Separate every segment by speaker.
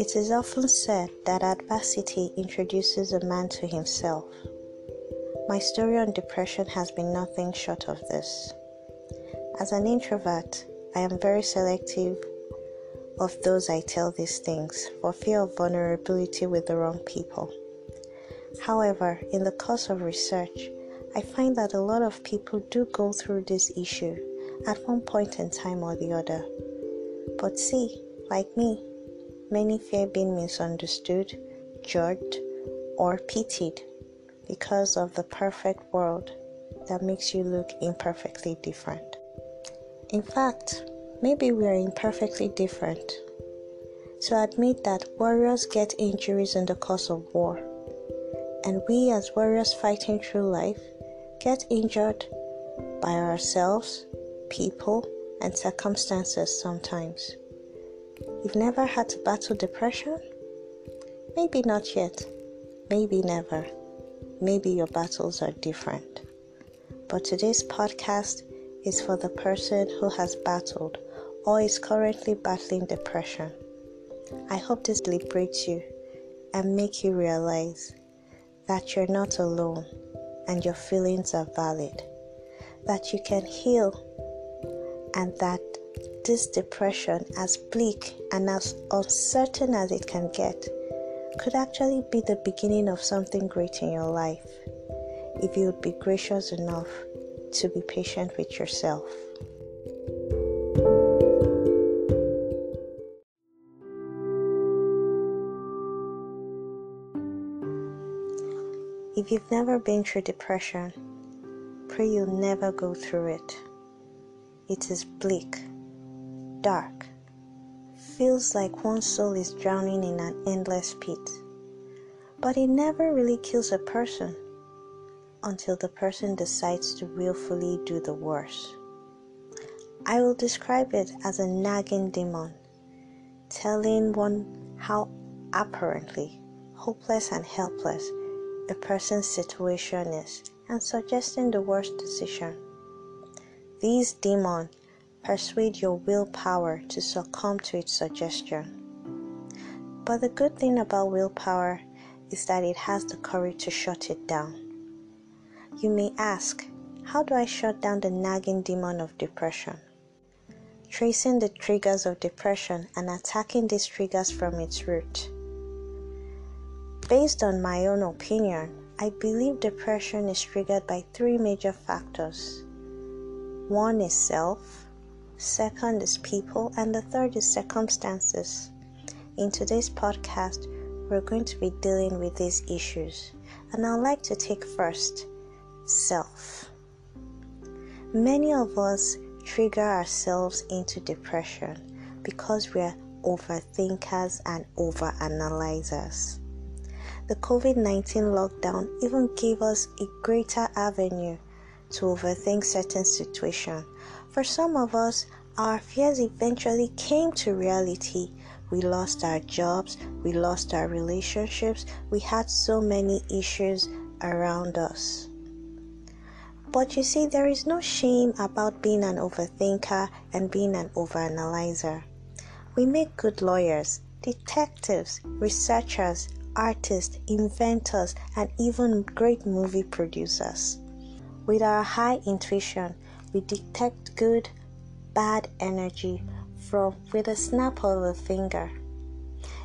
Speaker 1: It is often said that adversity introduces a man to himself. My story on depression has been nothing short of this. As an introvert, I am very selective of those I tell these things for fear of vulnerability with the wrong people. However, in the course of research, I find that a lot of people do go through this issue at one point in time or the other. But see, like me, many fear being misunderstood, judged, or pitied because of the perfect world that makes you look imperfectly different. In fact, maybe we are imperfectly different. To admit that warriors get injuries in the course of war, and we as warriors fighting through life get injured by ourselves, people, and circumstances sometimes. You've never had to battle depression? Maybe not yet. Maybe never. Maybe your battles are different. But today's podcast is for the person who has battled or is currently battling depression. I hope this liberates you and make you realize that you're not alone and your feelings are valid, that you can heal, and that this depression, as bleak and as uncertain as it can get, could actually be the beginning of something great in your life if you would be gracious enough to be patient with yourself. If you've never been through depression, pray you'll never go through it. It is bleak, dark, feels like one's soul is drowning in an endless pit. But it never really kills a person until the person decides to willfully do the worst. I will describe it as a nagging demon, telling one how apparently hopeless and helpless a person's situation is and suggesting the worst decision. These demons persuade your willpower to succumb to its suggestion. But the good thing about willpower is that it has the courage to shut it down. You may ask, how do I shut down the nagging demon of depression? Tracing the triggers of depression and attacking these triggers from its root. Based on my own opinion, I believe depression is triggered by three major factors. One is self, second is people, and the third is circumstances. In today's podcast, we're going to be dealing with these issues, and I'd like to take first self. Many of us trigger ourselves into depression because we're overthinkers and overanalyzers. The COVID 19 lockdown even gave us a greater avenue to overthink certain situations. For some of us, our fears eventually came to reality. We lost our jobs, we lost our relationships, we had so many issues around us. But you see, there is no shame about being an overthinker and being an overanalyzer. We make good lawyers, detectives, researchers, artists, inventors, and even great movie producers. With our high intuition, we detect good, bad energy from with a snap of a finger.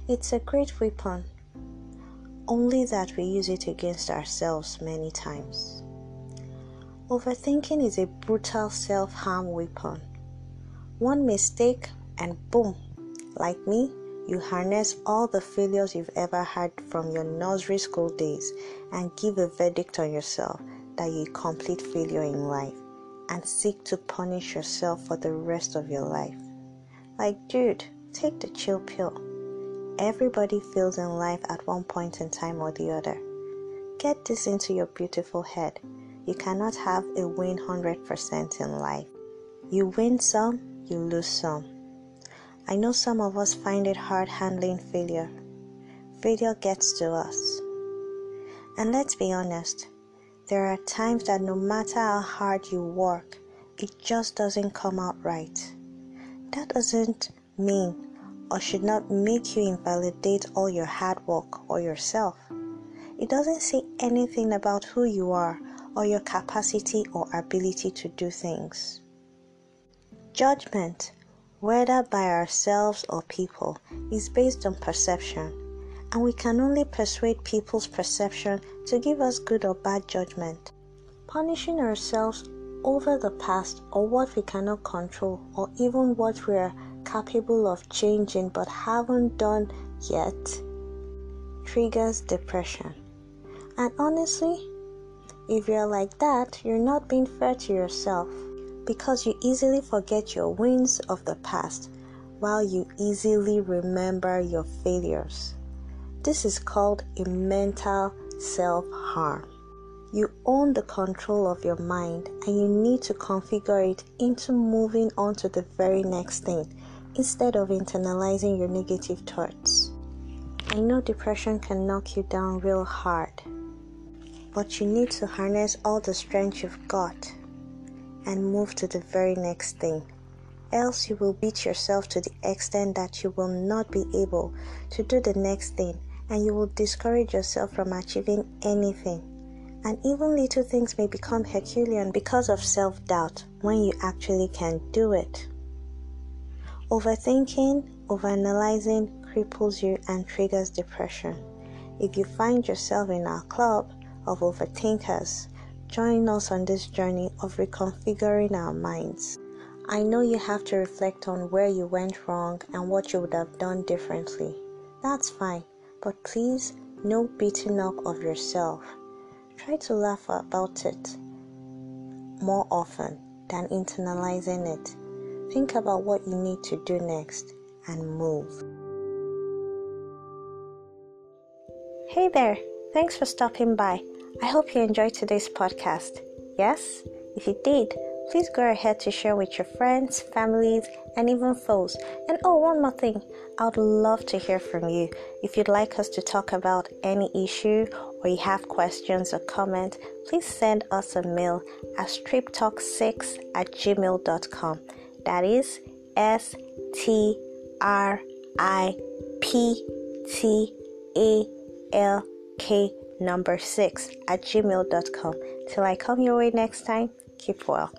Speaker 1: It's a great weapon, only that we use it against ourselves many times. Overthinking is a brutal self harm weapon. One mistake and boom, like me, you harness all the failures you've ever had from your nursery school days and give a verdict on yourself that you're a complete failure in life and seek to punish yourself for the rest of your life. Like, dude, take the chill pill. Everybody feels in life at one point in time or the other. Get this into your beautiful head. You cannot have a win 100% in life. You win some, you lose some. I know some of us find it hard handling failure. Failure gets to us. And let's be honest, there are times that no matter how hard you work, it just doesn't come out right. That doesn't mean or should not make you invalidate all your hard work or yourself. It doesn't say anything about who you are or your capacity or ability to do things. Judgment, whether by ourselves or people, is based on perception, and we can only persuade people's perception to give us good or bad judgment. Punishing ourselves over the past or what we cannot control or even what we are capable of changing but haven't done yet triggers depression. And honestly, if you're like that, you're not being fair to yourself because you easily forget your wins of the past while you easily remember your failures. This is called a mental self harm. You own the control of your mind and you need to configure it into moving on to the very next thing instead of internalizing your negative thoughts. I know depression can knock you down real hard, but you need to harness all the strength you've got and move to the very next thing. Else, you will beat yourself to the extent that you will not be able to do the next thing and you will discourage yourself from achieving anything. And even little things may become Herculean because of self doubt when you actually can do it. Overthinking, overanalyzing cripples you and triggers depression. If you find yourself in our club of overthinkers, Join us on this journey of reconfiguring our minds. I know you have to reflect on where you went wrong and what you would have done differently. That's fine, but please, no beating up of yourself. Try to laugh about it more often than internalizing it. Think about what you need to do next and move. Hey there, thanks for stopping by. I hope you enjoyed today's podcast. Yes? If you did, please go ahead to share with your friends, families, and even foes. And oh, one more thing I would love to hear from you. If you'd like us to talk about any issue or you have questions or comments, please send us a mail at striptalk6 at gmail.com. That is S T R I P T A L K number 6 at gmail.com. Till I come your way next time, keep well.